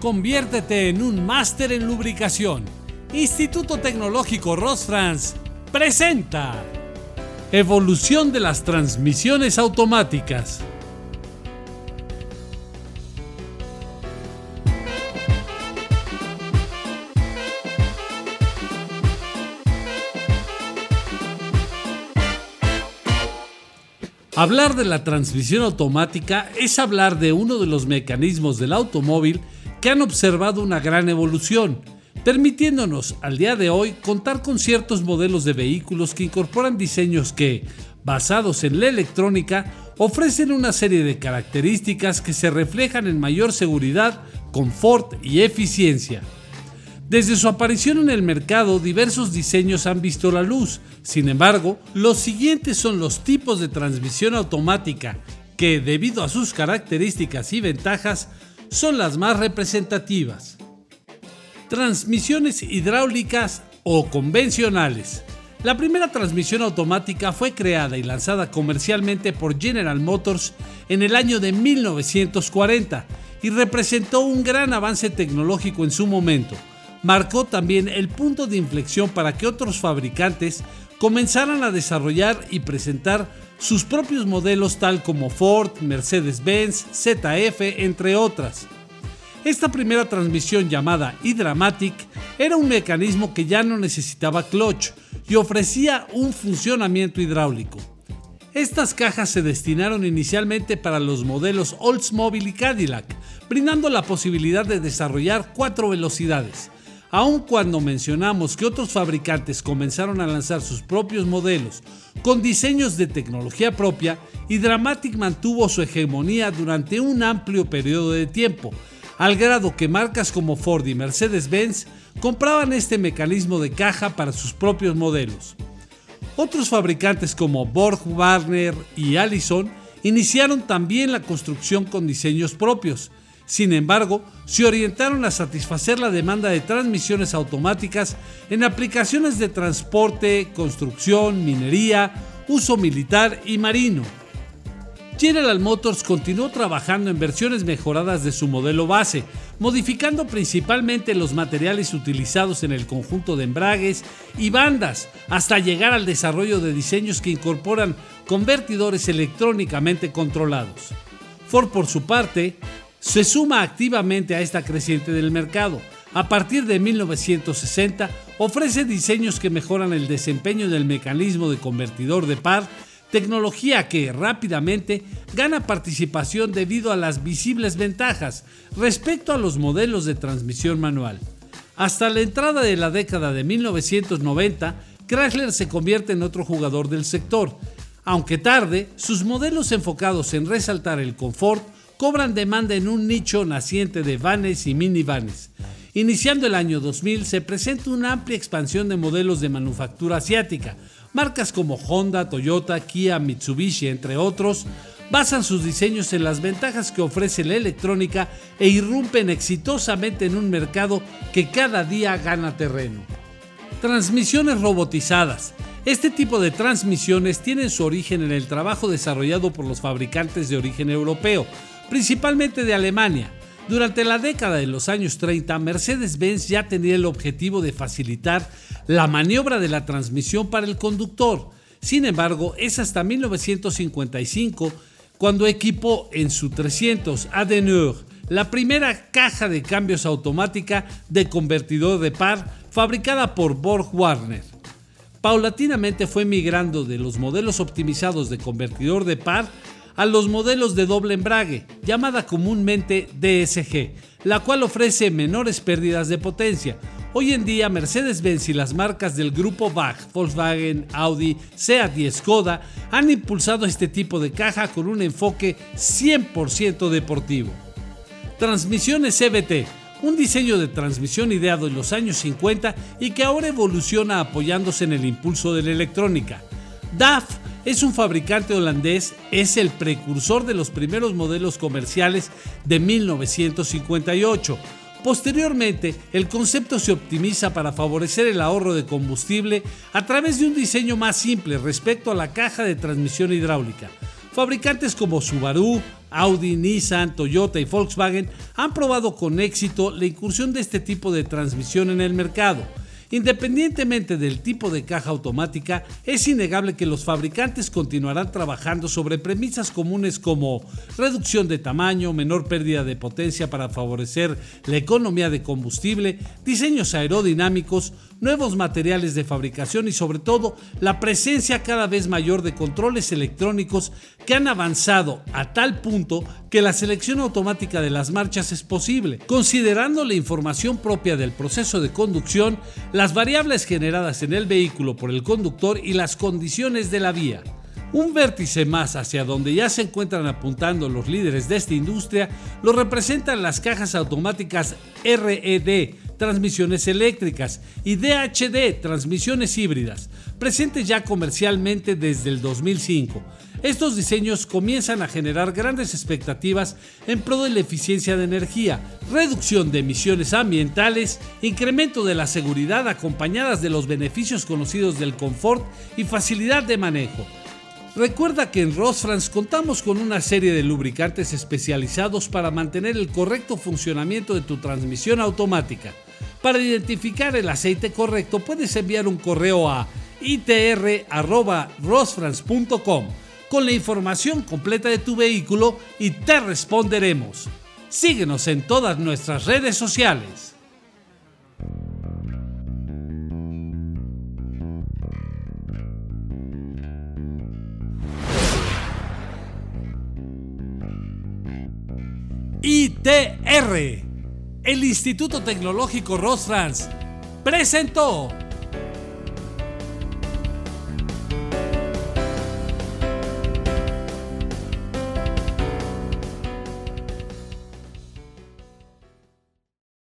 Conviértete en un máster en lubricación. Instituto Tecnológico Rosfrans presenta Evolución de las transmisiones automáticas. Hablar de la transmisión automática es hablar de uno de los mecanismos del automóvil que han observado una gran evolución, permitiéndonos al día de hoy contar con ciertos modelos de vehículos que incorporan diseños que, basados en la electrónica, ofrecen una serie de características que se reflejan en mayor seguridad, confort y eficiencia. Desde su aparición en el mercado, diversos diseños han visto la luz. Sin embargo, los siguientes son los tipos de transmisión automática que, debido a sus características y ventajas, son las más representativas. Transmisiones hidráulicas o convencionales. La primera transmisión automática fue creada y lanzada comercialmente por General Motors en el año de 1940 y representó un gran avance tecnológico en su momento marcó también el punto de inflexión para que otros fabricantes comenzaran a desarrollar y presentar sus propios modelos tal como Ford, Mercedes-Benz, ZF, entre otras. Esta primera transmisión llamada Hydramatic era un mecanismo que ya no necesitaba clutch y ofrecía un funcionamiento hidráulico. Estas cajas se destinaron inicialmente para los modelos Oldsmobile y Cadillac, brindando la posibilidad de desarrollar cuatro velocidades, Aun cuando mencionamos que otros fabricantes comenzaron a lanzar sus propios modelos con diseños de tecnología propia, Hydramatic mantuvo su hegemonía durante un amplio periodo de tiempo, al grado que marcas como Ford y Mercedes-Benz compraban este mecanismo de caja para sus propios modelos. Otros fabricantes como Borg Warner y Allison iniciaron también la construcción con diseños propios, sin embargo, se orientaron a satisfacer la demanda de transmisiones automáticas en aplicaciones de transporte, construcción, minería, uso militar y marino. General Motors continuó trabajando en versiones mejoradas de su modelo base, modificando principalmente los materiales utilizados en el conjunto de embragues y bandas, hasta llegar al desarrollo de diseños que incorporan convertidores electrónicamente controlados. Ford, por su parte, se suma activamente a esta creciente del mercado. A partir de 1960 ofrece diseños que mejoran el desempeño del mecanismo de convertidor de par, tecnología que rápidamente gana participación debido a las visibles ventajas respecto a los modelos de transmisión manual. Hasta la entrada de la década de 1990, Chrysler se convierte en otro jugador del sector. Aunque tarde, sus modelos enfocados en resaltar el confort cobran demanda en un nicho naciente de vanes y minivanes. Iniciando el año 2000 se presenta una amplia expansión de modelos de manufactura asiática. Marcas como Honda, Toyota, Kia, Mitsubishi, entre otros, basan sus diseños en las ventajas que ofrece la electrónica e irrumpen exitosamente en un mercado que cada día gana terreno. Transmisiones robotizadas. Este tipo de transmisiones tienen su origen en el trabajo desarrollado por los fabricantes de origen europeo, principalmente de Alemania. Durante la década de los años 30, Mercedes-Benz ya tenía el objetivo de facilitar la maniobra de la transmisión para el conductor. Sin embargo, es hasta 1955 cuando equipó en su 300 Adenauer la primera caja de cambios automática de convertidor de par fabricada por Borg Warner. Paulatinamente fue migrando de los modelos optimizados de convertidor de par a los modelos de doble embrague, llamada comúnmente DSG, la cual ofrece menores pérdidas de potencia. Hoy en día Mercedes-Benz y las marcas del grupo VAG, Volkswagen, Audi, Seat y Skoda han impulsado este tipo de caja con un enfoque 100% deportivo. Transmisiones CVT, un diseño de transmisión ideado en los años 50 y que ahora evoluciona apoyándose en el impulso de la electrónica. DAF es un fabricante holandés, es el precursor de los primeros modelos comerciales de 1958. Posteriormente, el concepto se optimiza para favorecer el ahorro de combustible a través de un diseño más simple respecto a la caja de transmisión hidráulica. Fabricantes como Subaru, Audi, Nissan, Toyota y Volkswagen han probado con éxito la incursión de este tipo de transmisión en el mercado Independientemente del tipo de caja automática, es innegable que los fabricantes continuarán trabajando sobre premisas comunes como reducción de tamaño, menor pérdida de potencia para favorecer la economía de combustible, diseños aerodinámicos, nuevos materiales de fabricación y sobre todo la presencia cada vez mayor de controles electrónicos que han avanzado a tal punto que la selección automática de las marchas es posible. Considerando la información propia del proceso de conducción, las variables generadas en el vehículo por el conductor y las condiciones de la vía. Un vértice más hacia donde ya se encuentran apuntando los líderes de esta industria lo representan las cajas automáticas RED, transmisiones eléctricas, y DHD, transmisiones híbridas, presentes ya comercialmente desde el 2005. Estos diseños comienzan a generar grandes expectativas en pro de la eficiencia de energía, reducción de emisiones ambientales, incremento de la seguridad acompañadas de los beneficios conocidos del confort y facilidad de manejo. Recuerda que en Rosfrans contamos con una serie de lubricantes especializados para mantener el correcto funcionamiento de tu transmisión automática. Para identificar el aceite correcto puedes enviar un correo a itr.rosfrans.com con la información completa de tu vehículo y te responderemos. Síguenos en todas nuestras redes sociales. ITR, el Instituto Tecnológico Rosfrans, presentó